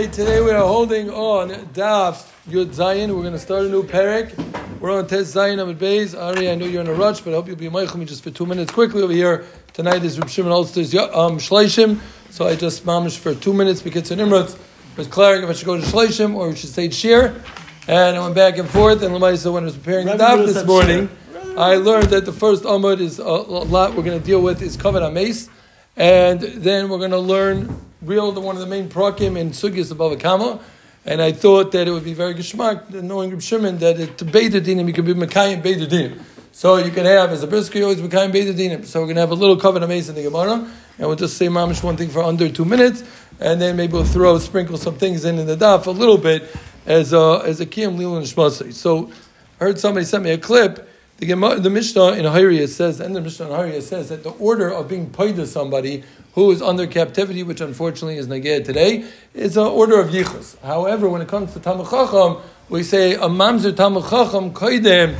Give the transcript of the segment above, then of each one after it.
Today we are holding on Daf Yud Zayin. We're going to start a new parak. We're on Test Zayin Amid Beis. Ari, I know you're in a rush, but I hope you'll be me just for two minutes quickly over here. Tonight is Reb Shimon Ulster's um, Shleishim, so I just mamish for two minutes because in Imrutz was clarifying if I should go to Shleishim or we should say Shir. And I went back and forth, and Lamaisa, when I was preparing the Daf this morning, I learned that the first Amud is a lot we're going to deal with is Kavod Ames, and then we're going to learn real the one of the main prakim in Sugyas of Bava Kama. And I thought that it would be very geschmack, knowing Reb Shimon, that it, to Beit Dinim, you could be Mekayim Beit Dinim. So you can have, as a brisker, you always Mekayim Beit Dinim. So we're going to have a little covenant mace in the Gemara, and we'll just say mamish one thing for under two minutes, and then maybe we'll throw, sprinkle some things in in the daf a little bit as a, as a Kiyam Lil and Shmasai. So I heard somebody sent me a clip. The, Gemara, the Mishnah in Hariya says, and the Mishnah in Hariya says that the order of being paid to somebody who is under captivity, which unfortunately is Nageh today, is an order of Yichus. However, when it comes to Tamil Chacham, we say, a mamzer Tamil Chacham koidem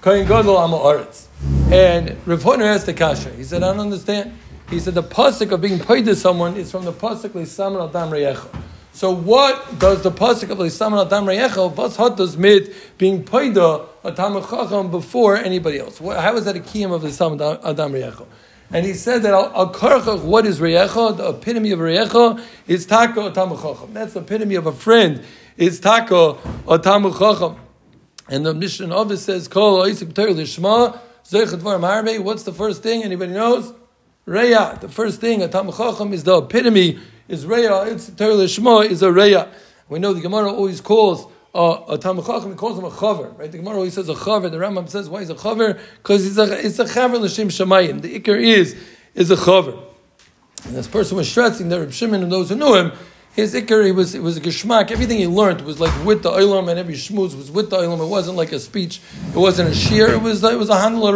koyin gadol aretz. And Rav Hutner asked the kasha. He said, I don't understand. He said, the pasuk of being paid to someone is from the pasuk Lisaman al Dam So what does the pasuk of Lisaman al Dam Reyecha, mit being paid a Chacham before anybody else? How is that a kiyam of the al Dam Reyecha? And he said that al karchach, what is reyecha? The epitome of reyecha is taka otamu That's the epitome of a friend. Is taka otamu And the mission of it says, kol oisik lishma zeichet What's the first thing? Anybody knows? Reya. The first thing, otamu is the epitome, is reya. It's lishma, is a reya. We know the Gemara always calls uh, a Talmud Chacham, he calls him a chaver, right? The Gemara always says a chaver. The Rambam says, why is a chaver? Because it's a, it's a chaver l'shem shemayim. The ikar is, is a chaver. And this person was stressing that Reb Shimon and those who knew him, his ikar, he was, it was a geshmak. Everything he learned was like with the olam, and every shmuz was with the olam. It wasn't like a speech. It wasn't a shir. It was, it was a handel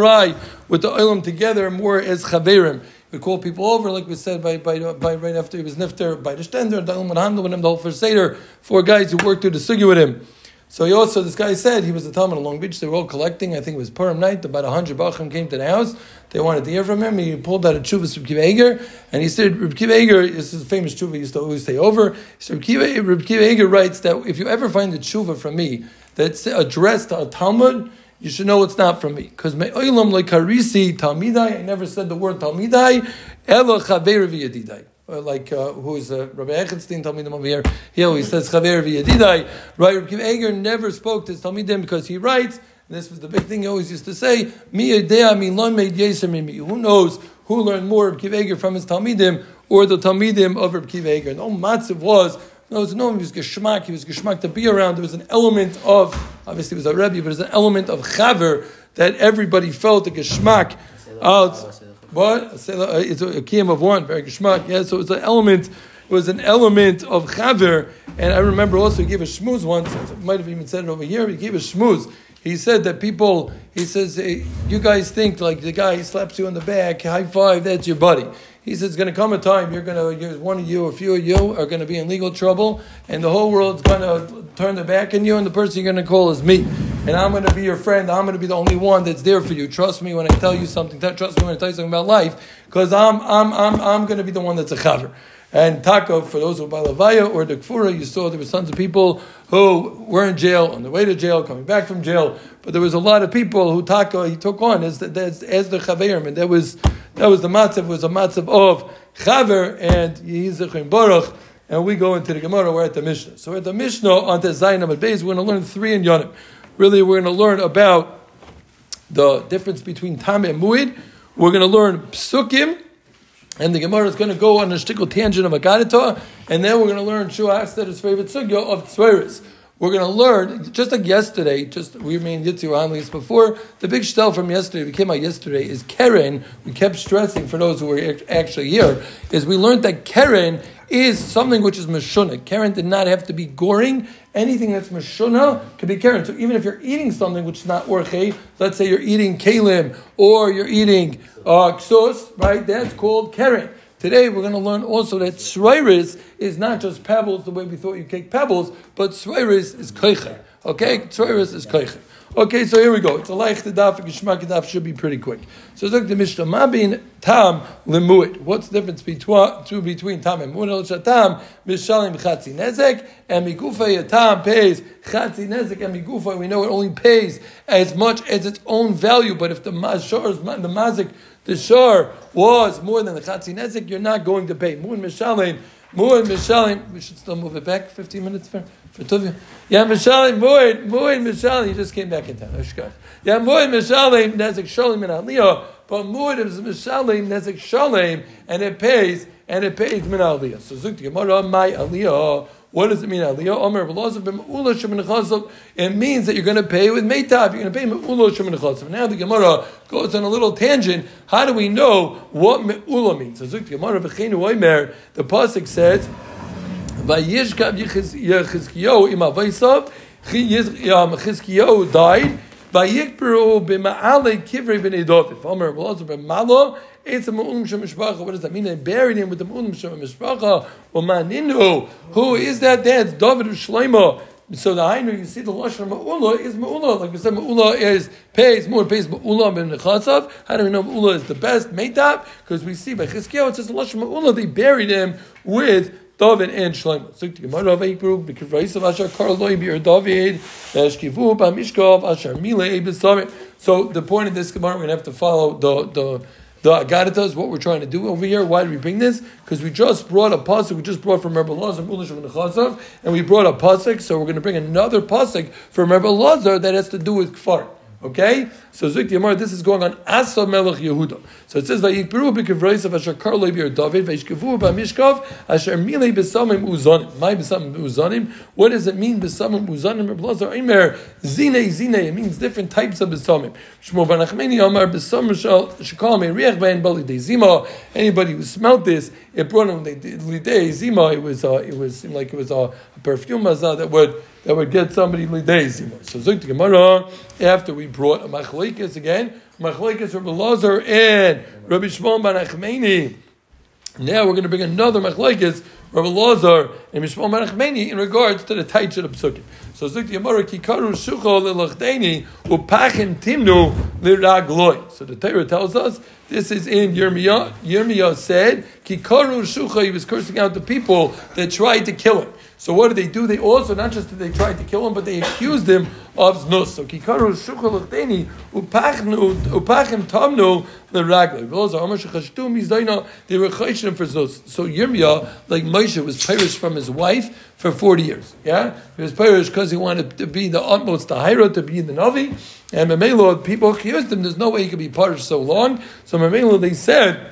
with the olam together, more as chaverim we call people over, like we said, by, by, by right after he was nifter, by the stender, would handle with him the whole first Seder, four guys who worked through the sugi with him. So he also, this guy said, he was a Talmud in Long Beach, they were all collecting, I think it was Purim night, about a hundred Bachim came to the house, they wanted to hear from him, he pulled out a tshuva from Kiva Eger, and he said, Reb this is a famous tshuva, he used to always say over, so Kiva, Reb writes that if you ever find a tshuva from me that's addressed to a Talmud, you should know it's not from me. Because me'olam lekarisi talmidai, I never said the word talmidai, ela chaver v'yadidai. Like uh, who is uh, Rabbi Echenstein talmidim over here? He always says chaver v'yadidai. Right? Rabbi Eger never spoke to his talmidim because he writes. this was the big thing he always used to say. Mi mi lon made. Who knows who learned more Rabbi Eger from his talmidim or the talmidim of Rabbi Eger? And all matziv was no, was no, he was geschmack. He was geschmack to be around. There was an element of, obviously, it was a rebbe, but there's an element of chaver that everybody felt a geschmack out. What? It's a kiyam of one, very geschmack. Yeah, so it's an element. It was an element of chaver, and I remember also he gave a shmooze once. Might have even said it over here. He gave a shmooze. He said that people. He says, hey, "You guys think like the guy slaps you on the back, high five, that's your buddy." He says, it's going to come a time you're going to, one of you, a few of you are going to be in legal trouble, and the whole world's going to turn their back on you, and the person you're going to call is me. And I'm going to be your friend. I'm going to be the only one that's there for you. Trust me when I tell you something. Trust me when I tell you something about life, because I'm, I'm, I'm, I'm going to be the one that's a chaver. And Taka, for those who by Levaya or the Kfura, you saw there were tons of people who were in jail, on the way to jail, coming back from jail. But there was a lot of people who Taka he took on as the, as, as the Chaverim, and that was that was the matzav was a matzav of Chaver and Yehizachim Baruch. And we go into the Gemara. We're at the Mishnah. So we're at the Mishnah on the Zayin Amad Beis, we're going to learn three in Yonim. Really, we're going to learn about the difference between Tam and Muid. We're going to learn Psukim and the Gemara is going to go on a shtickle tangent of Agadita, and then we're going to learn Shua his favorite sugya of Tzveris. We're going to learn, just like yesterday, just we remained Yitzi Hanlis before, the big shtel from yesterday, we came out yesterday, is Keren. We kept stressing for those who were actually here, is we learned that Keren is something which is Meshuna. Keren did not have to be goring. Anything that's Meshuna could be Keren. So even if you're eating something which is not Orche, let's say you're eating Kalim or you're eating uh, Ksos, right? That's called Keren. Today we're going to learn also that Sreiris is not just pebbles the way we thought you cake pebbles, but Sreiris is Koicher. Okay? Sreiris is Koicher. Okay, so here we go. It's a like the daf, gishmak daf should be pretty quick. So look the Mishnah. Mabin tam lemuit. What's the difference between between tam and muit? Tam mishalim chatzi nezek and migufa tam pays chatzi nezek and migufa. We know it only pays as much as its own value. But if the mazshar the mazik the shar was more than the chatzi nezek, you're not going to pay. Muit mishalim. Mu'in Mishalim, we should still move it back 15 minutes for, for Tuvia. Yeah, Mishalim, Mu'in, Mu'in Mishalim, he just came back in town. Yeah, Mu'in Mishalim, Nezek Shalim in Aliyah, but Mu'in is Mishalim, Nezek Shalim, and it pays, and it pays Min Aliyah. So Zuk Gemara, my Aliyah, what does it mean? It means that you're going to pay with meitav. You're going to pay me'ula shemin. Now the Gemara goes on a little tangent. How do we know what me'ula means? The pasuk says, "Vayishkav Yechizkiyo im avaysav." Um, Chizkiyo died. Vayikberu b'ma'ale kivrei b'nei David. Omer v'lozav b'malo. It's a Ma'ulim Shem Mishpacha. What does that mean? They buried him with the Ma'ulim Shem Mishpacha. Umaninu. Who is that? That's David Shlomo. So the Hainu, you see the Lashon Ma'ula is Ma'ula. Like we said, Ma'ula is pays more pays Ma'ula ben Nechazov. How do we know Ma'ula is the best? Meitap? Because we see by Chizkiyahu, it says the Lashon Ma'ula, they buried him with David and Shlomo. So the Gemara of Raisa Asher Bir David, Eshkivu Asher Mile. So the point of this Gemara, we're going to have to follow the the the Agadita is what we're trying to do over here. Why did we bring this? Because we just brought a pasuk. We just brought from Rebbe Lazar, and we brought a pasuk. So we're going to bring another pasuk from Rebbe Lazar that has to do with kfar. Okay, so Zik Yamar, this is going on Asa Melech Yehuda. So it says Vayikberu b'kivreis of Asher Kar Leibir David Vayishkevu b'Mishkav Asher Milei b'Samim Uzanim. My b'Samim Uzanim. What does it mean b'Samim Uzanim? Reblazer Imer Zine Zine. It means different types of b'Samim. Shmo Banachmeni Amar b'Samim Shekal Meiriach Ben Bali Zima. Anybody who smelled this, it brought him Lidei Zima. It was uh, it was seemed like it was a, a perfume that would that would get somebody lidei. So Zuk Gemara after we brought a machlekes again, machlekes Rabbi Lazar and Rabbi Shimon ben Achmeni. Now we're going to bring another machlekes Rabbi Lazar and Mishmon ben Achmeni in regards to the Taichet of Psukim. So Zuk Gemara kikaru shucho lelachdeni upachim timnu liragloi. So the Torah tells us this is in Yirmiyah. Yirmiyah said kikaru shucha. He was cursing out the people that tried to kill him. So what did they do? They also, not just did they try to kill him, but they accused him of znus. So kikaru shukhalachdeni upachim tamnu l'ragli. They were chayshim for znus. So Yirmiyah, like Moshe, was perished from his wife for 40 years. Yeah? He was perished because he wanted to be the utmost, the hira, to be the Navi. And Mamelo, people accused him, there's no way he could be punished so long. So Mamelo, they said,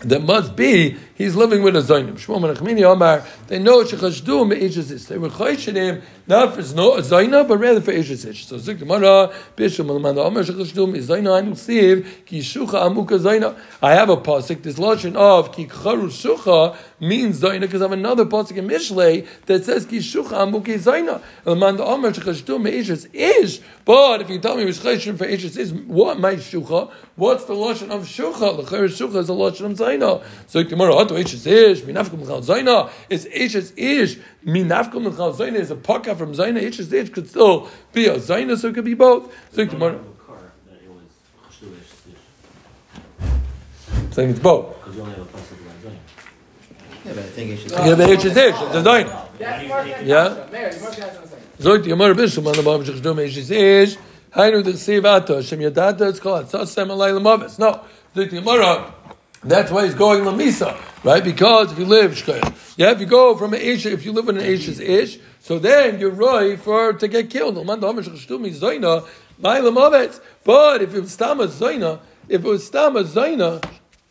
that must be he's living with a zaynim. Shmuel Menachmini Omar, they know shechashdu me'ishazis. They were chayshin him not for zayna, but rather for ishazis. So Zik Gemara, Bishum Elamanda Omar shechashdu me'izayna anu siv ki shucha amuka zayna. I have a pasuk. This lotion of ki charu shucha means zayna because I have another pasuk in Mishlei that says ki shucha amuka zayna. Elamanda Omar shechashdu me'ishaz ish. But if you tell me which for ishaz is what my shucha? What's the lotion of shucha? The chayyur shucha is the lotion of zayna. So Gemara, what ishes ish minafkum l'chal zayna is ishes ish minafkum l'chal zayna is a paka from zayna. Ishes ish could still be a zayna, so it could be both. So Gemara. Saying it's both. Yeah, but I think it should. Yeah, but it's ish. It's a zayna. Yeah. Zogt Gemara bishum on the bottom shechshdum ishes ish. Hainu the sivata shem yadata. It's called tzasem alay lemavis. No. Zogt Gemara. That's why he's going lamisa, right? Because if you live yeah, if you go from an ish, if you live in an ish's ish, so then you're right for to get killed. But if it was stama zaina, if it was stama zaina,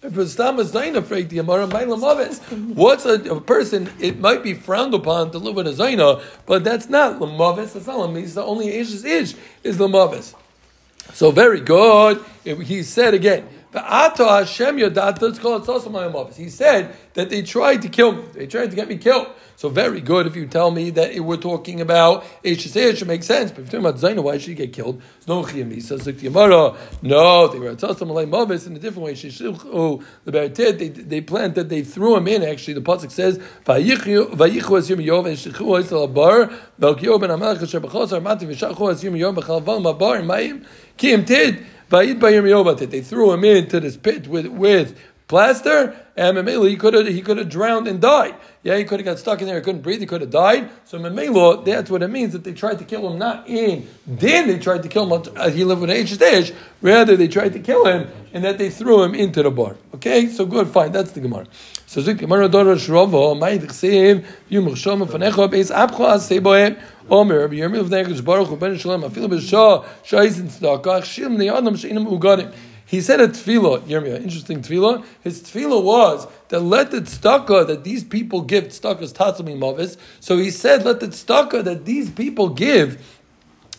if it was stama zaina for the amara, what's a, a, person? It might be frowned upon to live with a zaina, but that's not lamavis. That's not lamisa. Only ish's ish is lamavis. So very good. He said again. He said that they tried to kill me. They tried to get me killed. So very good if you tell me that we're talking about Eish it makes sense. But if you're talking about Zaina, why should he get killed? It's no Chiyam. He says like the Gemara, no, they were Mavis in a different way. Shishilchu the Beretit, they they planned that they threw him in. Actually, the pasuk says Vayichu Asim Yov and Yovatit. They threw him into this pit with with plaster, and Mamela, he could have he could have drowned and died. Yeah, he could have got stuck in there, he couldn't breathe, he could have died. So Mamela, that's what it means that they tried to kill him not in then they tried to kill him as he lived with H rather they tried to kill him and that they threw him into the bar. Okay, so good, fine, that's the Gemara. So the Gemara Dora Shrovo, May Dchsev, Yom Fanecho Beis Abcho Aseboem. Omer, Yirmil of Negesh Baruch Ben Shalom, Afilu B'Shah, Shais Tzedakah, Shim Ne'adam She'inam Ugadim. He said a tefillah, Yirmiyah, interesting tefillah. His tefillah was that let the tzedakah that these people give, tzedakah's tatzami mavis. So he said, let the tzedakah that these people give,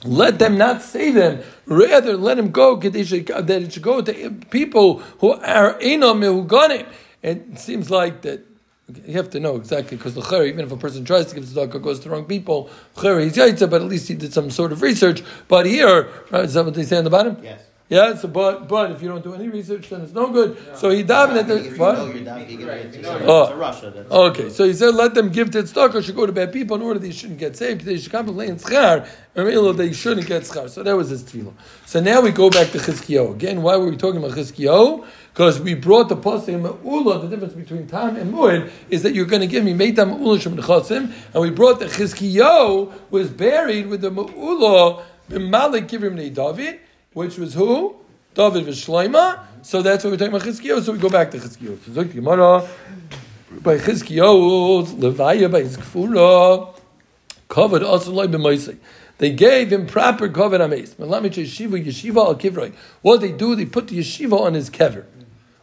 let them not say them. Rather, let him go, that it should go to people who are enam mehuganim. And it seems like that you have to know exactly because the even if a person tries to give tzedakah, goes to the wrong people, he's yaitza, but at least he did some sort of research. But here, right, is that what they say on the bottom? Yes. Yeah, so but but if you don't do any research, then it's no good. Yeah. So he davened at the what? Oh, Russia. Okay, so he said, let them give to tzedakah should go to bad people in order that they shouldn't get saved. They should come to lay in schar, and they shouldn't get schar. So that was his tefillah. So now we go back to Chizkiyahu again. Why were we talking about Chizkiyahu? Because we brought the pasuk in Ma'ula, the difference between Tam and Mu'id is that you're going to give me Meitam Ma'ula Shem Nechasim, and we brought the Chizkiyahu was buried with the Ma'ula Malik Kivrim David, which was who? David V'Shleima. So that's what we're talking about Chizkiyahu. So we go back to Chizkiyahu. So Zok Gemara by Chizkiyahu, Levaya by his Kfura, covered also like b'Moisei. They gave him proper covered ames. Yeshiva yeshiva al kivroi. What they do, they put the yeshiva on his kever.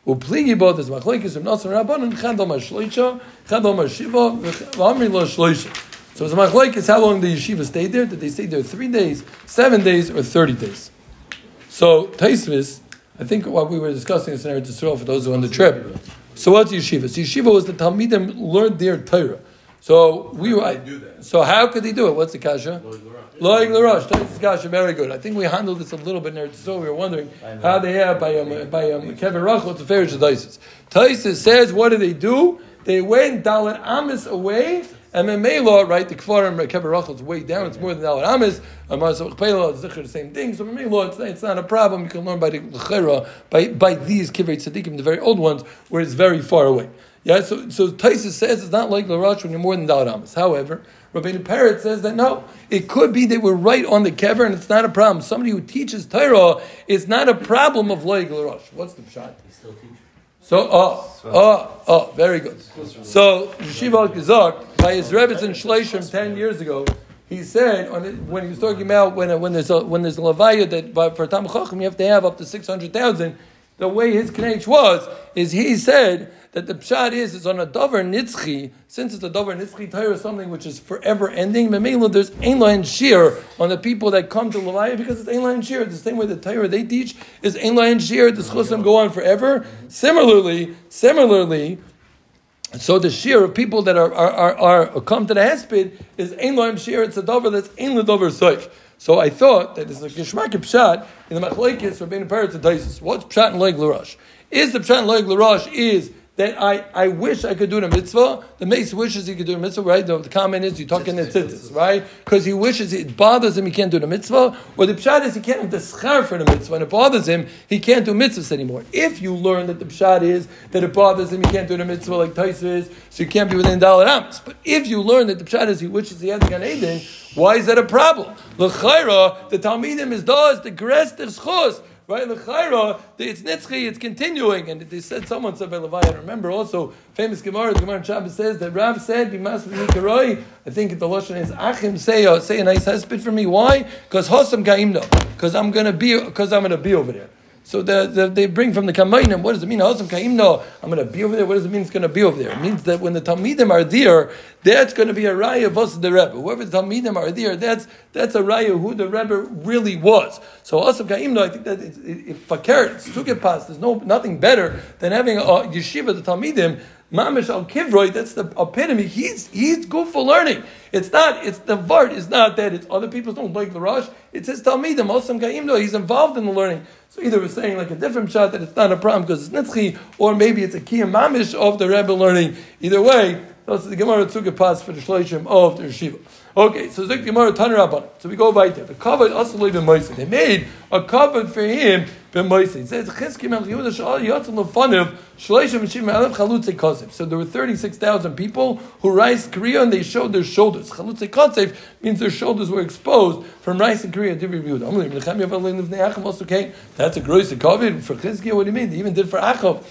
Upligi both as machlekes of Nasr Rabban and Chadol Mashloisha, Chadol Mashiva, V'amri Lo Shloisha. So it's a machlekes how long the yeshiva stayed there. Did they stay there three days, seven days, or thirty days? So Taisvis, I think what we were discussing is in Eretz Yisrael for those who are on the trip. So what's yeshiva? So yeshiva was the Talmidim learned their Torah. So we were. So how could they do it? What's the kasha? Loig l'rosh. Taisus kasha. Very good. I think we handled this a little bit in Eretz Yisrael. We were wondering how they have by um, by um, Kever Rachel. A fair Taisus. Taisus says, what do they do? They went Dalit Amis away and then Mela, right, the Kfarim, Kever Rachel is way down, it's more than Dalit Amis. Amar Zach Pela, Zikr, the same thing. So Mela, it's, it's not a problem. You can learn by the Lechera, by, by these Kivrei Tzadikim, the very old ones, where it's very far away. Yeah, so, so Taisa says it's not like Larash when you're more than Dalit Amis. However, Rabbeinu Peretz says that no, it could be they were right on the kever and it's not a problem. Somebody who teaches Torah is not a problem of Loig Larash. What's the shot? He still teaches. So, oh, oh, oh, very good. So, Yeshiva Al by his Rebbe in Shleishim 10 years ago, he said, when he was talking about when, when there's a, when there's a Levaya that for Tam Chacham you have to have up to 600,000, the way his Knech was, is he said that the pshat is is on a davar nitzchi. Since it's a davar nitzchi Torah, something which is forever ending. Memela, there's lain shir on the people that come to Levaya because it's ein lain shir. The same way the Torah they teach is ein lain shir. The schusim go on forever. Similarly, similarly. So the shear of people that are, are, are, are come to the hesped is ein laim shir. It's a davar that's ein ledover soif. So I thought that it's a geshmak pshat in the machlekes for being a parrot to What's pshat and leg l'rosh? Is the pshat and leg is that I, I wish I could do the mitzvah. The mace wishes he could do the mitzvah, right? The, the comment is you talk in the right? Because he wishes it bothers him he can't do the mitzvah. Or the pshat is he can't have the schar for the mitzvah, and it bothers him he can't do mitzvahs anymore. If you learn that the pshat is that it bothers him he can't do the mitzvah like Taisa is, so you can't be within dollar ams. But if you learn that the pshat is he wishes he had the Gan Eden, why is that a problem? L'chayra, the Talmidim is does the gres schos. Right, the L'chayra, it's nitzchi, it's continuing, and they said someone said by Levi. I remember also famous Gemara. The Gemara Shabbos says that Rav said. I think the lashon is Achim say uh, say a nice hesped for me. Why? Because hosam gaimno. Because I'm gonna be because I'm gonna be over there. So the, the, they bring from the Kamainim, what does it mean? I'm going to be over there. What does it mean it's going to be over there? It means that when the Talmidim are there, that's going to be a raya of us the Rebbe. Whoever the Talmidim are there, that's that's a raya who the Rebbe really was. So Asam Kaimno, I think that if Fakir, it's past, there's no nothing better than having a yeshiva, the Talmidim, Mamish al Kivroi, that's the epitome. He's he's good for learning. It's not, it's the Vart is not that it's other people don't like the Rush. It's his Talmidim, Osam Kaimno, he's involved in the learning. So either we're saying like a different shot that it's not a problem because it's Nitzchi, or maybe it's a Kiyam Mamish of the Rebbe learning. Either way, that's the Gemara took a pass for the Shloishim of the Yeshiva. Okay, so Zik Gemara Tanarabban. So we go right there. The covered Asaloi ben Moise. They made a covered for him ben Moise. It says Chizkim el Yehuda Shal Yatzim Lefaniv Shloishim Shim Elef Chalutze Kosev. So there were thirty six thousand people who rice Korea and they showed their shoulders. Chalutze Kosev means their shoulders were exposed from rice in Korea. That's a gross covered for Chizkiah. What do you mean? They even did for Achov.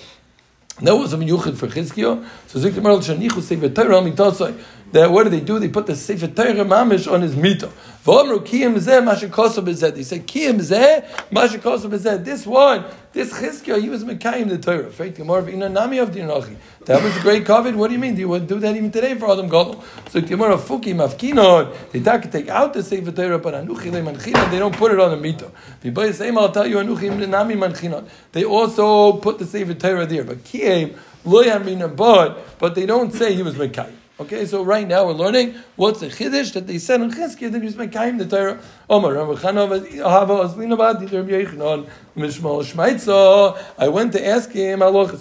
That was a miyuchid for Chizkiah. So Zik Gemara Shanichu Sefer Torah Mitasai that what do they do? They put the Sefer Torah Mamish on his mito. V'omru kiyim zeh mashikosu bezeh. They say kiyim zeh mashikosu bezeh. This one, this Chizkiah, he was mekayim the Torah. Faith Gemara v'ina nami of dinachi. That was a great covet. What do you mean? Do you want to do that even today for Adam Gadol? So Gemara fuki mafkinon. They take out the Sefer Torah, but anuchi lemanchinon. They don't put it on the mito. V'bay same, I'll tell you anuchi nami. They also put the Sefer Torah there, but kiyim lo yamina but but they don't say he was mekayim. Okay, so right now we're learning what's the chiddush that they said in Chizkiah that he was the Torah. Omar. I went to ask him. I went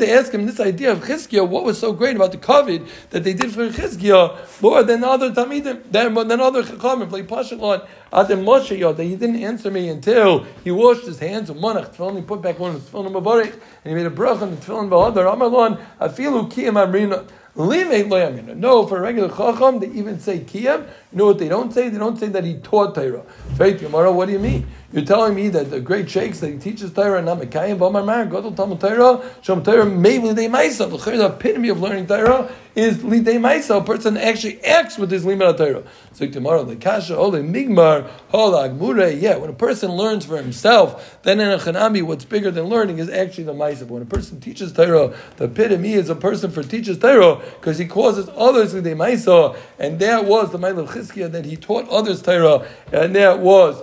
to ask him this idea of Chizkiah. What was so great about the COVID that they did for Chizkiah more than other Tamidim, than, than other Chachamim, like Pashalon Adam Moshe. That he didn't answer me until he washed his hands with Monach Tefillin. He put back one of his Tefillin Mavarich and he made a brach on the Tefillin V'Hadar Amalon Afilu Kiyam Amrina. No, for a regular chacham, they even say kiyam. You know what they don't say? They don't say that he taught Torah. Faith Gemara, what do you mean? You're telling me that the great sheikhs that he teaches Torah and not Mekayim, Bamar Mar, Gadol Talmud Torah, Shem Torah, maybe they Maisa. The epitome of learning Torah is Lidei Maisa. A person actually acts with his Limud Torah. So tomorrow, the Kasha, Ole Migmar, Holag Mure. Yeah, when a person learns for himself, then in a Chanami, what's bigger than learning is actually the Maisa. But when a person teaches Torah, the epitome is a person for teaches Torah because he causes others Lidei Maisa, and that was the Mail of Chizkiah that he taught others Torah, and that was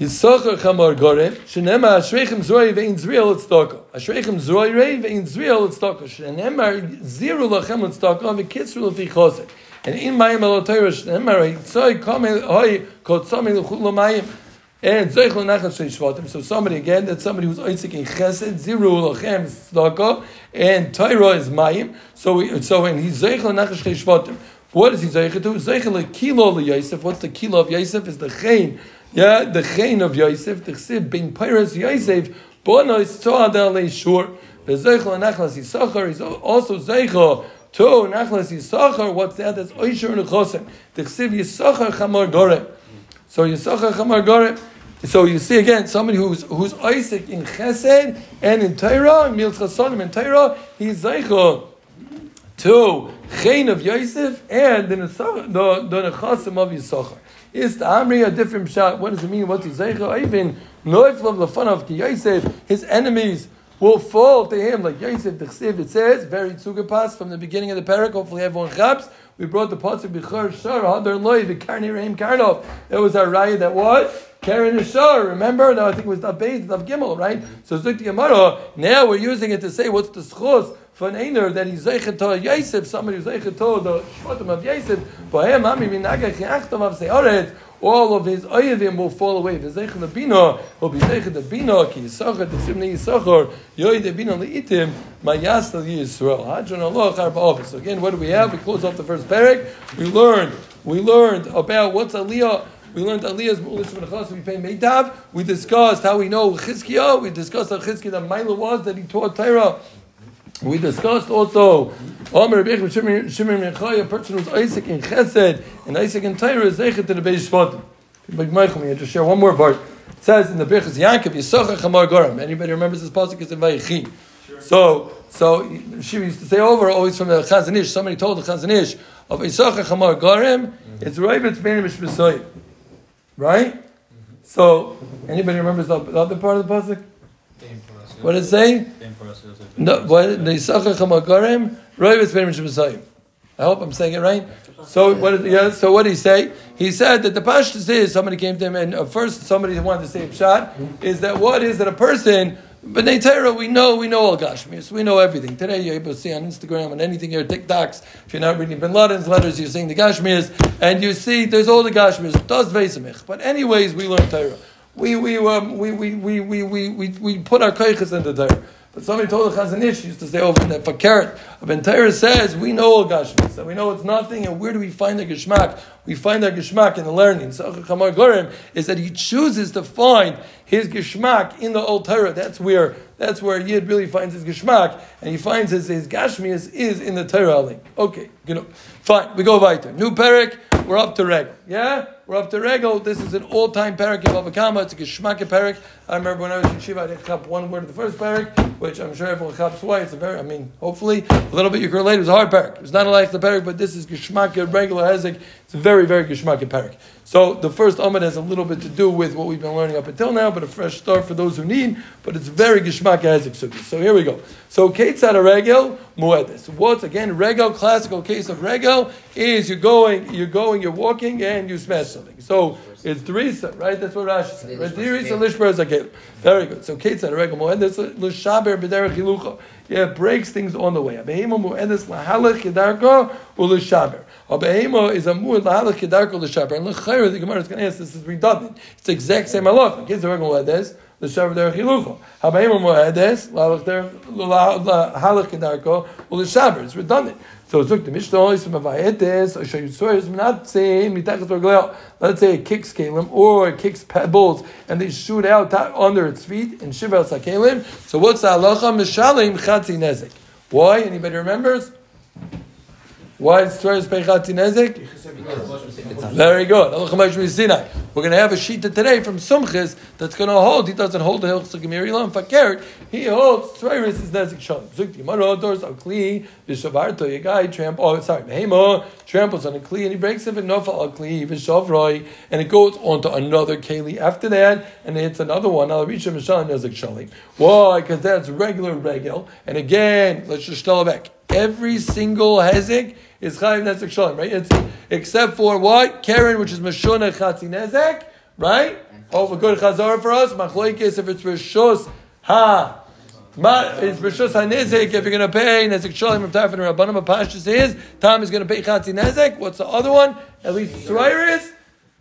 Yisacher chamar gorem, shenema ashreichem zroi ve'in zriel etzdaka. Ashreichem zroi rei ve'in zriel etzdaka. Shenema ziru lachem etzdaka ve'kitzru lefi chosek. And in mayim elotayra shenema yitzoi kame hoi kotzami l'chul l'mayim. And zoich l'nachas shei So somebody, again, that's somebody who's oitzik in chesed, ziru lachem tzedaka, and Torah is mayim. So, we, so when he's zoich l'nachas shei shvatim, what is he zoich to? Zoich l'kilo l'yosef. What's the kilo of Yosef? Is the chain yeah, the chain of Yosef, the chsiv being Pyrus Yosef, bonois toad ale shur. Bezeichel nachlas yisachar is also zeichel to nachlas yisachar. What's that? That's oishur nechosim. The chsiv yisachar chamar gorem. So yisachar chamar gorem. So you see again somebody who's who's Isaac in Chesed and in Torah, Mils Chasonim in Torah, he's zeichel to chain of Yosef and the the the nechasim of Yisachar. Is the Amri a different shot? What does it mean? What's Yisaycha? Even Noiflav Lafan of Yosef, his enemies will fall to him like Yosef the Chsiv. It says very tzugapas from the beginning of the parak. Hopefully everyone chaps. We brought the pots pasuk b'char shar hadar loy v'karni reim karnov. That was our raya that what Karen Shar. Remember? No, I think it was the base of Gimel, right? So Zuk Gemara. Now we're using it to say what's the schos for an einer that he's zeichet to Yosef, somebody who's zeichet to the shvatim of Yosef, bohem ami minagach yachtav av seoret, all of his oyevim will fall away. The zeichet the bina will be zeichet the bina ki yisachar the simni yisachar yoy the bina leitim mayas the Yisrael. Hadron Allah charba office. So again, what do we have? We close off the first parak. We learned. We learned about what's aliyah. We learned Aliyah's Mu'ulish Menachos, we pay Meitav. We discussed how we know Chizkiah. We discussed how Chizkiah, that Mila was that he taught Torah We discussed also Omer Rabbi Shimon Yechai, a person who's Isaac in Chesed and Isaac in Torah is Zeichet to the Beis Shvatim. Like Michael, me, just share one more part. It says in the Birchas Yankov Yisachar Chamar Goram. Anybody remembers this pasuk? It's in Vayichi. So, so she used to say over always from the Chazon Ish. Somebody told the Chazon Ish of Yisachar Chamar Goram. Mm-hmm. It's Ravetz Ben Mishmesayim. Right? So, anybody remembers the, the other part of the pasuk? What did it say? No, what the Yisachar Chamar Goram. Ravetz I hope I'm saying it right. So what? Did, yeah. So what did he say? He said that the pashtus is somebody came to him and uh, first somebody wanted to say shot is that what is that a person. But Torah, we know we know all Gashmirs. We know everything. Today you're able to see on Instagram and anything your TikToks. If you're not reading Bin Laden's letters, you're seeing the Gashmirs, and you see there's all the Gashmirs. Does Vesemich. But anyways, we learn Torah. We we um, we, we, we, we, we, we, we put our kaiches into Torah. But somebody told the Chazon Ish, used to say over there, for carrot. Ben says, we know all Gashmis, and we know it's nothing, and where do we find the Geshmak? We find our Geshmak in the learning. So Chamar Gorim is that he chooses to find his Geshmak in the Old Torah. That's where that's where Yid really finds his Geshmak, and he finds his, his Gashmias is in the Torah. Okay, good. Fine, we go weiter. New Perik, we're up to Regel. Yeah? We're up to Regel. This is an all-time Perik of Avakama. It's a Geshmak Perik. I remember when I was in Shiva, I didn't cup one word of the first Perik, which I'm sure everyone chops twice. It's a very, I mean, hopefully, a little bit you can relate. It was a hard Perik. It was not a like the Perik, but this is Geshmak, regular Hezek. It's a very, very Geshmak Perik. So the first Amid has a little bit to do with what we've been learning up until now, but a fresh start for those who need. But it's very Geshmak Hezek Sugi. So here we go. So Ketzad a Regel Muedis. What's again Regel? Classical case of Regel is you're going, you're going, you're walking, and you smash something. So it's Teresa, right? That's what Rashi said. Right? Teresa Lishber is a Very good. So Ketzad Regel Muedis L'Shaber B'derech Hilucha. Yeah, it breaks things on the way. Abehema Muedis Lahalach Kedarko U'L'Shaber. Abehema is a muad lahalach kedarko l'shaber. And l'chayr, the Gemara is going to ask, this is redundant. It's the exact same halach. Going to this. L'shaber derech hilucha. Habehema muades lahalach kedarko u'l'shaber. It's redundant. So zuk the Mishnah is from Avayetes, or Shayu Tzoyers, not saying mitachas orgleo. Let's say it kicks kalim or it kicks pebbles, and they shoot out under its feet in shiva sakalim. So what's the halacha? Mishalim chatzi nezik. Why? Anybody remembers? Why is peichati nezik? Very good. We're going to have a sheet today from Sumchis that's going to hold. He doesn't hold the Hilchos Gemirilam Fakert. He holds Tzreiris is Nezik Shalom. Zukti Gemara doors a Kli Vishavarto. A guy trample. Oh, sorry, Behemo tramples on a Kli and he breaks it. in Nofal al Kli Vishavroi and it goes on to another Keli after that and it's another one. I'll reach him Shalom Nezik Shalom. Why? Because that's regular regel. And again, let's just tell it back. Every single hezek is chayiv nezek shalom, right? It's except for what Karen, which is mashona chatzi nezek, right? Oh, good chazar for us. Machloikis if it's rishos ha. It's rishos hanezek. If you're going to pay nezek shalom from Tarfin Rabbanim Apashas is Tom is going to pay chatzi nezek. What's the other one? At least tzrayris.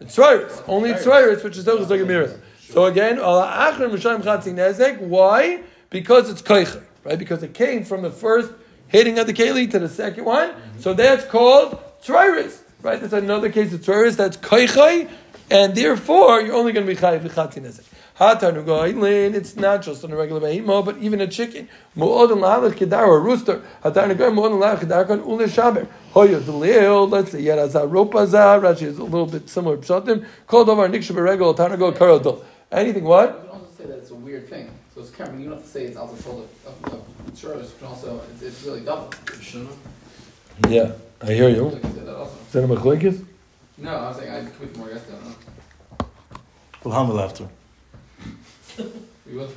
Tzrayris. Only tzrayris, which is dochas like. So again, ala achron mishayim chatzi nezek. Why? Because it's koicher, right? Because it came from the first hitting of the keli to the second one. So that's called tzrayris, right? That's another case of tzrayris. That's koichai, and therefore you're only going to be chayiv v'chati nezek. Hatanugoylin, it's not just on a regular behemo, but even a chicken. Mu'odin la'alach kedar a rooster. Hatanugoy mu'odin la'alach kedar kon ule shaber. Hoya delil, let's say yerazah ropazah. Rashi is a little bit similar. Called over nikshu beregel hatanugo karodol. Anything what? You can also say that it's a weird thing. So it's Cameron, you don't have to say it's also full of, of, of Sure, can also it's, it's really double. Yeah, I hear you. Like I said that also. Is that a machlekes? No, I was saying I could put more guests down. We'll handle after. We will.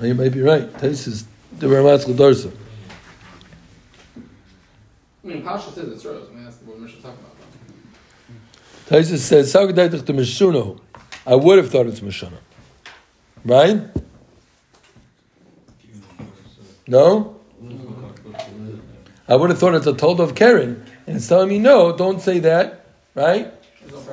You might be right. This is the Ramatz L'Darsa. I mean, Pasha says it's rose. I mean, that's what Mishnah talking about. Taisa says, "Sagdaitach to Mishuno." I would have thought it's Mishana, right? No? I would have thought it's a told of Karen, and it's telling me no, don't say that, right?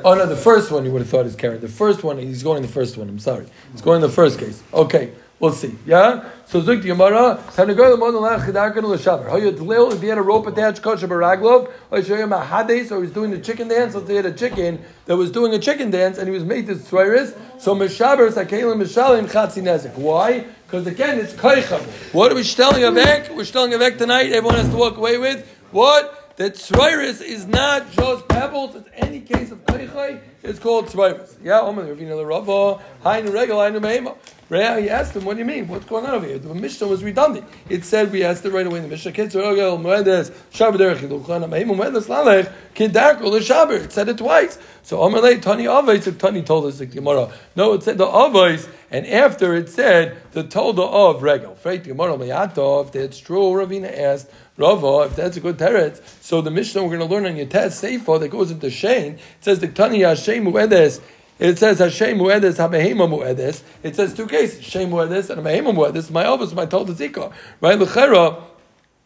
Oh no, the first one you would have thought is Karen. The first one, he's going the first one, I'm sorry. He's going the first case. Okay, We'll see. Yeah. So Zuk the Gemara. Sanagoy lemon lach chedarkan l'shaber. How you dlil if he had a rope attached kosher baraglov. Or show him a hades or he's doing the chicken dance. Let's say he had a chicken that was doing a chicken dance and he was made this tzvayris. So mishaber sakelim mishalim chatzi nezik. Why? Because again, it's koichem. What are we telling avek? We're telling avek tonight. Everyone has to walk away with what? That tzvayris is not just pebbles. It's any case of koichay. It's called tzvayris. Yeah. Omer Ravina l'ravo. Hainu regal. Hainu behema. Rea, he asked him, what do you mean? What's going on over here? The Mishnah was redundant. It said, we asked it right away in the Mishnah, Kitzur Ogel, Moedes, Shabbat Derech Yiluchan, Amahim, Moedes Lalech, Kidarkul, the Shabbat. It said it twice. So Amalei, Tani Avais, Tani told us the Gemara. No, it said the Avais, and after it said the Tolda of Regel. Freit Gemara, Mayatov, if that's true, Ravina asked, Rava, if that's a good teretz, so the Mishnah we're going to learn on your test Sefer that goes into Shane, it says the Hashem Moedes, it says Hashem muedes habehema muedes. It says two cases: Hashem muedes and habehema muedes. My office, my told zika. Right, lechera.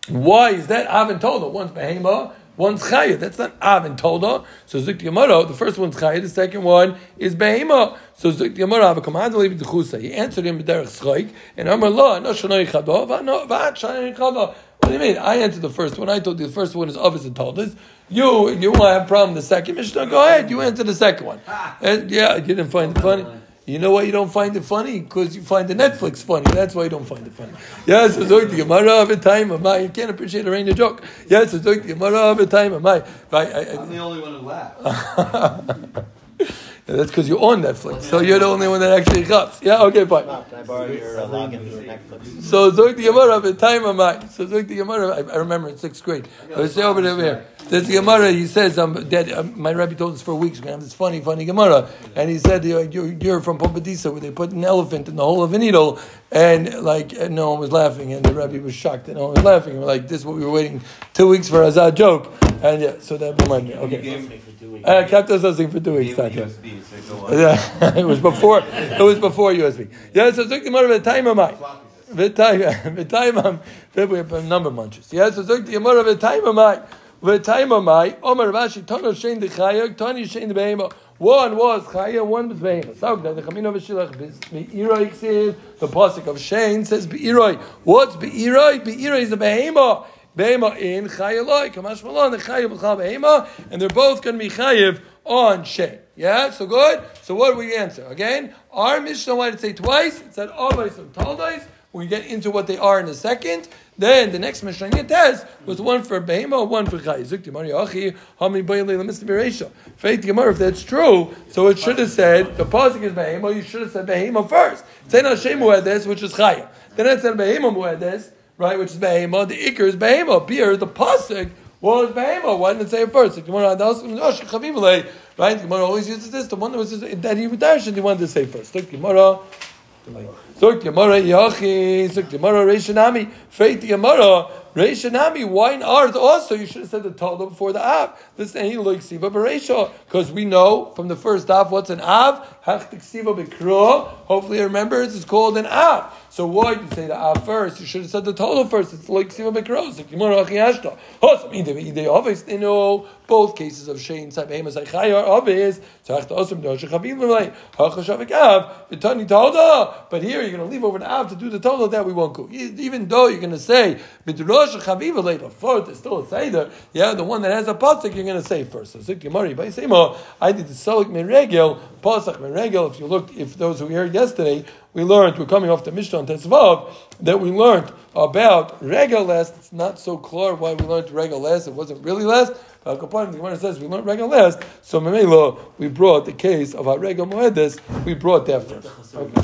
Why is that Avin Toda? One's behema, one's chayah. That's not Avin Toda. So Zik Yamara, the first one's chayah, the second one is behema. So Zik Yamara, have a command to leave the chusa. He answered him b'derech schayik, and Amar lo, no shanoi chado, v'at shanoi chado. What do you mean? I answered the first one. I told you the first one is obvious and told us. You you want to have a problem the second Mishnah? Go ahead. You answer the second one. And yeah, you didn't find it funny. You know why you don't find it funny? Because you find the Netflix funny. That's why you don't find it funny. Yes, it's like the Gemara of a time of my. You can't appreciate a rain of joke. Yes, it's like the Gemara of a time of my. I'm the only one who laughed. Yeah, that's because you're on Netflix, so you're the only one that actually cuts. Yeah, okay, fine. Can I borrow your uh, login for Netflix? So Zoik the Gemara of a time of mine. So Zoik the Gemara, I, I remember in sixth grade. I was say over there. There's the Gemara. He says, um, that, um, my rabbi told us for weeks. We're gonna have this funny, funny Gemara, and he said, you're, you're, you're from Pumbedisa, where they put an elephant in the hole of a needle, and like and no one was laughing, and the rabbi was shocked that no one was laughing. We're like, this is what we were waiting two weeks for as a joke, and yeah, so that reminded me. Okay, I kept us listening for two weeks. USB, so. Yeah, it was before. It was before USB. Yeah, so Zook the Gemara v'tayim amai. V'tayim v'tayim We have a number of munches. Yeah, so Zook the Gemara v'tayim amai. V'tayim amai. Omer Rashi Tono Shein Dechaya. Tani Shein Debehema. One was Chaya, one was Behema. So the Chamino v'Shilach Be'iroi says the pasuk of Shein says Be'iroi. What's Be'iroi? Be'iroi is a Behema. Behema in Chayaloi, Kamash Malon, B'chal Behema, and they're both going to be Chayav on Shein. Yeah, so good. So what do we answer? Again, our Mishnah wanted to say twice. It said Avais and Taldais. We get into what they are in a second. Then the next Mishnah test was one for Behema, one for Chay. Zuk Gemara Yachi, how many Bayalei Lemis Bereisha? Faith Gemara, if that's true, so it should have said the pasuk is Behema. You should have said Behema first. Say Hashem this, which is Chaya. Then it said Behema Muedes, right, which is Behema. The Iker is Behema. Beer, the pasuk was Behema. Why didn't it say it first? The Gemara Right? The Gemara always uses this. The one that was that he darshan, he wanted to say first. Look, Gemara. Zok Gemara Yachi, Zok Gemara Reishanami, Faith Gemara Reishanami. Why in art also? You should have said the Torah before the Av. This ain't like Siva Bereisha, because we know from the first Av what's an Av. Hachtik Siva Bekro. Hopefully, you remember it's called an Av. So why did you say the Av first? You should have said the Torah first. It's like Siva Bekro. Both cases of Shein Sabem as Chaya are obvious. But here you're going to leave over the Av to do the Torah that we won't go. Even though you're going to say Chaviva later fourth, still a Seder. Yeah, the one that has a pasuk you're going to say first. So Zik Gemari by Sema, I did the Salik Meregel Pasuk Meregel. If you look, if those who heard yesterday, we learned we're coming off the Mishnah on Tetzvav that we learned about Regel last. It's not so clear why we learned Regel last. It wasn't really last. Kapanim, the Gemara says we learned Regel last. So Memelo, we brought the case of our Regel Moedes. We brought that first. Okay.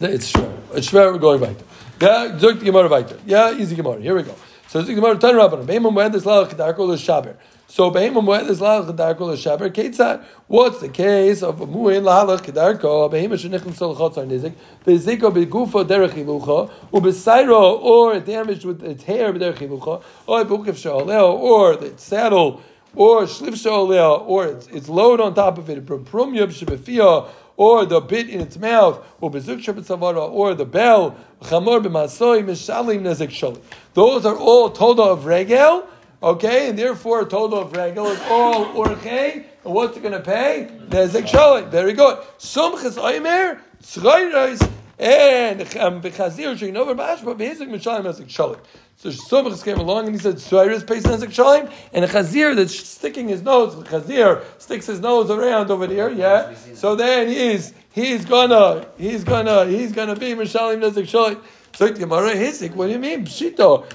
It's shver. It's shver. We're going weiter. Yeah, the Gemara weiter. Yeah, easy Gemara. Here we go. So the Gemara. Turn Rabbanim. Beimam Moedes lalach kedarko l'shaber. So beimam Moedes lalach kedarko l'shaber. Ketzad. What's the case of muin lalach kedarko? Beimam shenichim solchot zar nizik. Beziko begufo derech hilucha. Ubesairo or damaged with its hair derech hilucha. Or bukif shaleo or the saddle. Or shlif shaleo or its, load on top of it. Prum yub or the bit in its mouth, or or the bell, chamor b'masoi mishalim nezek shali. Those are all toda of regel, okay, and therefore toda of regel is all orchei. And what's it going to pay? Nezek shali. Very good. Sumchas oimer tzrayros And Bechazir Sheinover Bashba Behizik Mishalim Nezek Shalim. So Somachs came along and he said, pays Nezek Shalim, and a Chazir that's sticking his nose, the Chazir sticks his nose around over there, yeah. So then he's he's gonna he's gonna he's gonna be Mishalim Nezek Shalim. So Gemara Hizik, what do you mean? Pshito.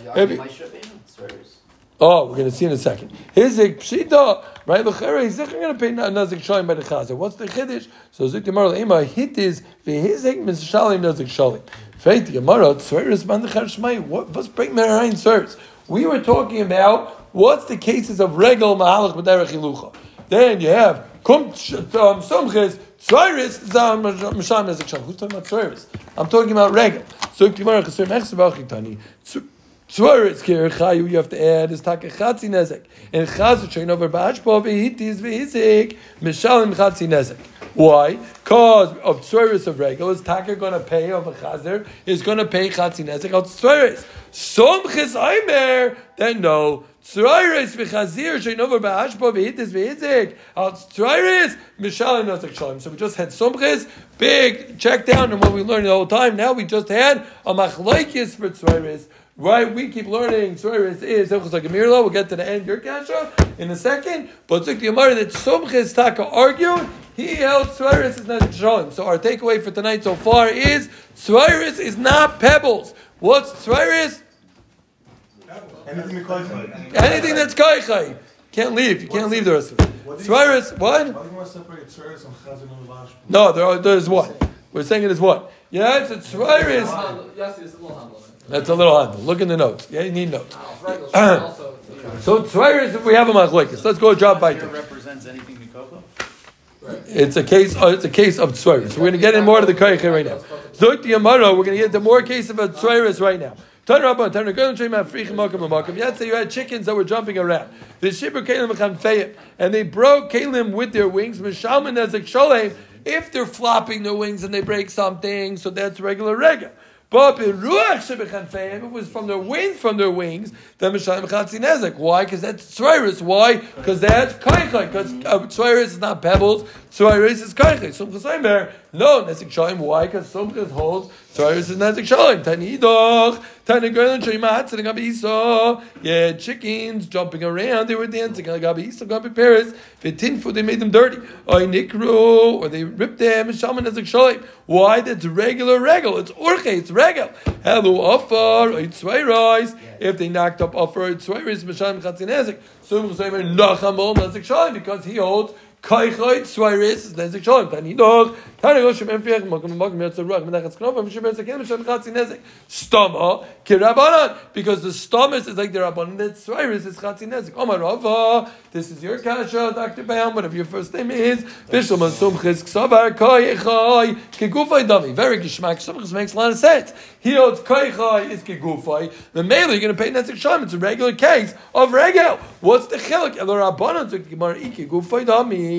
Oh, we're going to see in a second. Hizik pshita, right? L'chera, he's not going to pay nazik shalim by the chazer. What's the chiddush? So zik gemara leima hit is v'hizik mishalim nazik shalim. Feit gemara tzveris man dechar shmai. What? What's bring merayin tzveris? We were talking about what's the cases of regal mahalach b'derech hilucha. Then you have kum um, somches tzveris zam shalim. Who's talking about tzveris? I'm talking about regal. So gemara chesir mechse b'achitani. Tzvaris kir chayu, you have to add is taka chatzi nezek. And chazu train over ba'ashpo v'hitis v'hizik mishalim chatzi nezek. Why? Because of tzvaris of regal is taka going to pay of a chazer is going to pay chatzi nezek of tzvaris. Som chis aimer then no. Tzvaris v'chazir train over ba'ashpo v'hitis v'hizik al tzvaris mishalim nezek shalim. So we just had somchis big check down on what we learned the whole time. Now we just had a machlaikis for tzvaris. Right, we keep learning. Tzveris is Hilchos like a We'll get to the end. Your kasha in a second. But Zik the Amar that Somches Taka argued. He held Tzveris is not Shalom. So our takeaway for tonight so far is Tzveris is not pebbles. What's Tzveris? Anything we call it. Anything that's Kaichai. Can't leave. You can't leave the rest of it. Tzveris, what? Why do you want to separate Tzeres and Chazan and Lavash? No, there are, there's what? We're saying it is what? Yeah, it's a Tzveris. Yes, it's a little humble. That's a little handle. Look in the notes. Yeah, you need notes. Regular shit also. So Tzveris, we have a machlekes. Let's go drop by. Here represents anything Mikoko? It's a case. Oh, it's a case of tzveris. So we're going to get in more to the koyche right now. Zoit the Amaro. We're going to get into more cases of tzveris right now. Makom. Yesterday you had chickens that were jumping around. The shibur kalim and they broke kalim with their wings. Mishalman a sholem. If they're flopping their wings and they break something, so that's regular rega. But beruach it was from their wind from their wings, then. Why? Because that's tzveiris. Why? Because that's kaichai. Because uh, tzveiris is not pebbles. Tzveiris is kaichai. Some chesaymer, no nezek shalim. Why? Because some holds tzveiris is nezek shalim. Tanidach. Tanagoylan shoyim sitting on Esau. Yeah, chickens jumping around. They were dancing. Like Gabi Paris. Fitin food. They made them dirty. Or nikru, or they ripped them. Shaman nezek shalim. Why? That's regular regal. It's orche. It's regal. Hello, offer. Or tzveiris. If they knocked up offer, tzveiris mishalim chatzin nezek. So we'll say nacham bol shalim because he holds. Because the stomus is like the Rabbanan, that Swiris is Chatzi Nezek. Omar oh, Rava, ah, this is your kasha, Dr. Bayam, whatever your first name is. Bishlam Asum Chizk Kegufai Dami. Very Gishmak, Sumchis makes a lot of sense. He holds Kaichai is Kegufai. The male, you're going to pay Nezek Shalom. It's a regular case of Regel. What's the Chilik? El Rabbanan, so Gemara, Kegufai Dami.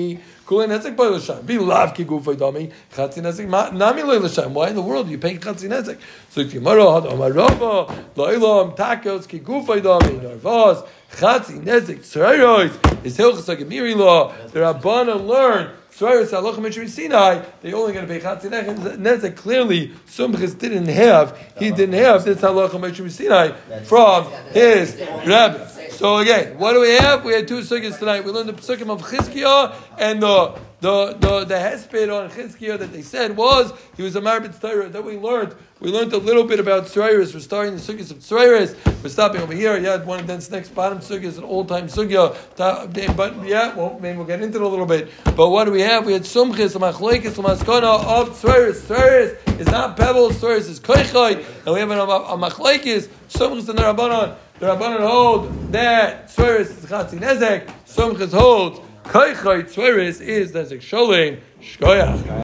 Kulin Nezek by L'Shem. Be lav ki gufay dami. Chatzi Nezek nami lo L'Shem. Why in the world are you paying Chatzi Nezek? So if you maro had Omar Rava, Lo'ilam, Takos, ki gufay dami, Narvaz, Chatzi Nezek, Tzrayos, is Hilchas HaGemiri law. The Rabbanan learn Tzrayos Halachim Mishri Sinai, they only going to pay Chatzi Nezek. Clearly, Sumchis didn't have, he didn't have this Halachim Mishri Sinai from his Rabbi. So again, what do we have? We had two sugyas tonight. We learned the psukim of Chizkiah and the the the, the hesped on Chizkiah that they said was he was a marbit Torah. Then we learned we learned a little bit about Tzrayris. We're starting the sugyas of Tzrayris. We're stopping over here. Yeah, one of the next bottom is an old time sugya. But yeah, well, maybe we'll get into it a little bit. But what do we have? We had sumchis, machlekes, maskana of Tzrayris. Tzrayris is not pebbles. Tzrayris is koichai, and we have a, a machlekes, sumchis and the rabbanon. The Rabbanan hold that Tzveris is Chatzi Nezek, Somchis holds Kaichai Tzveris is Nezek Sholim, Shkoyach.